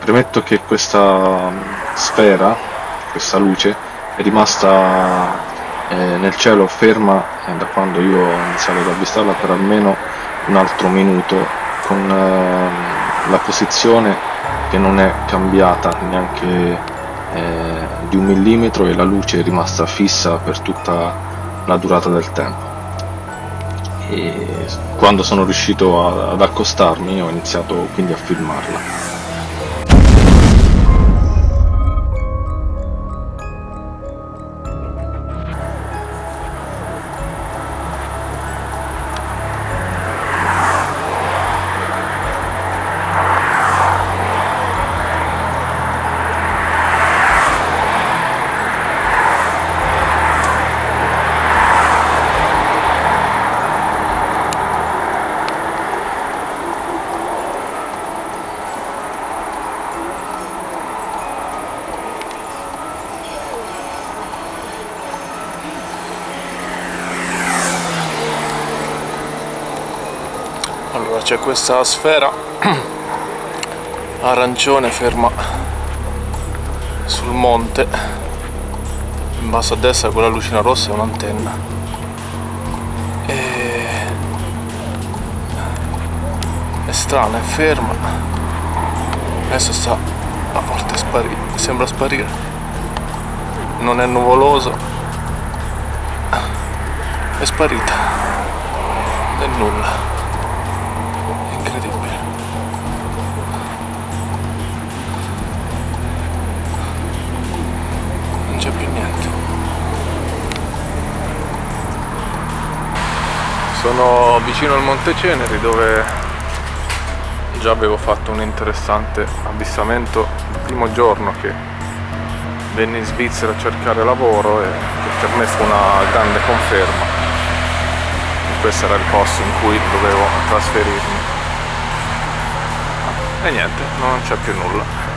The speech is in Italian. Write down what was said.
Premetto che questa sfera, questa luce, è rimasta eh, nel cielo ferma eh, da quando io ho iniziato ad avvistarla per almeno un altro minuto con eh, la posizione che non è cambiata neanche eh, di un millimetro e la luce è rimasta fissa per tutta la durata del tempo. E quando sono riuscito ad accostarmi ho iniziato quindi a filmarla allora c'è questa sfera arancione ferma sul monte. In basso a destra quella lucina rossa è un'antenna. E... è strana, è ferma. Adesso sta a volte spari... sembra sparire. Non è nuvoloso. È sparita. È nulla Sono vicino al Monte Ceneri dove già avevo fatto un interessante avvistamento il primo giorno che venni in Svizzera a cercare lavoro e che per me fu una grande conferma. Questo era il posto in cui dovevo trasferirmi. E niente non c'è più nulla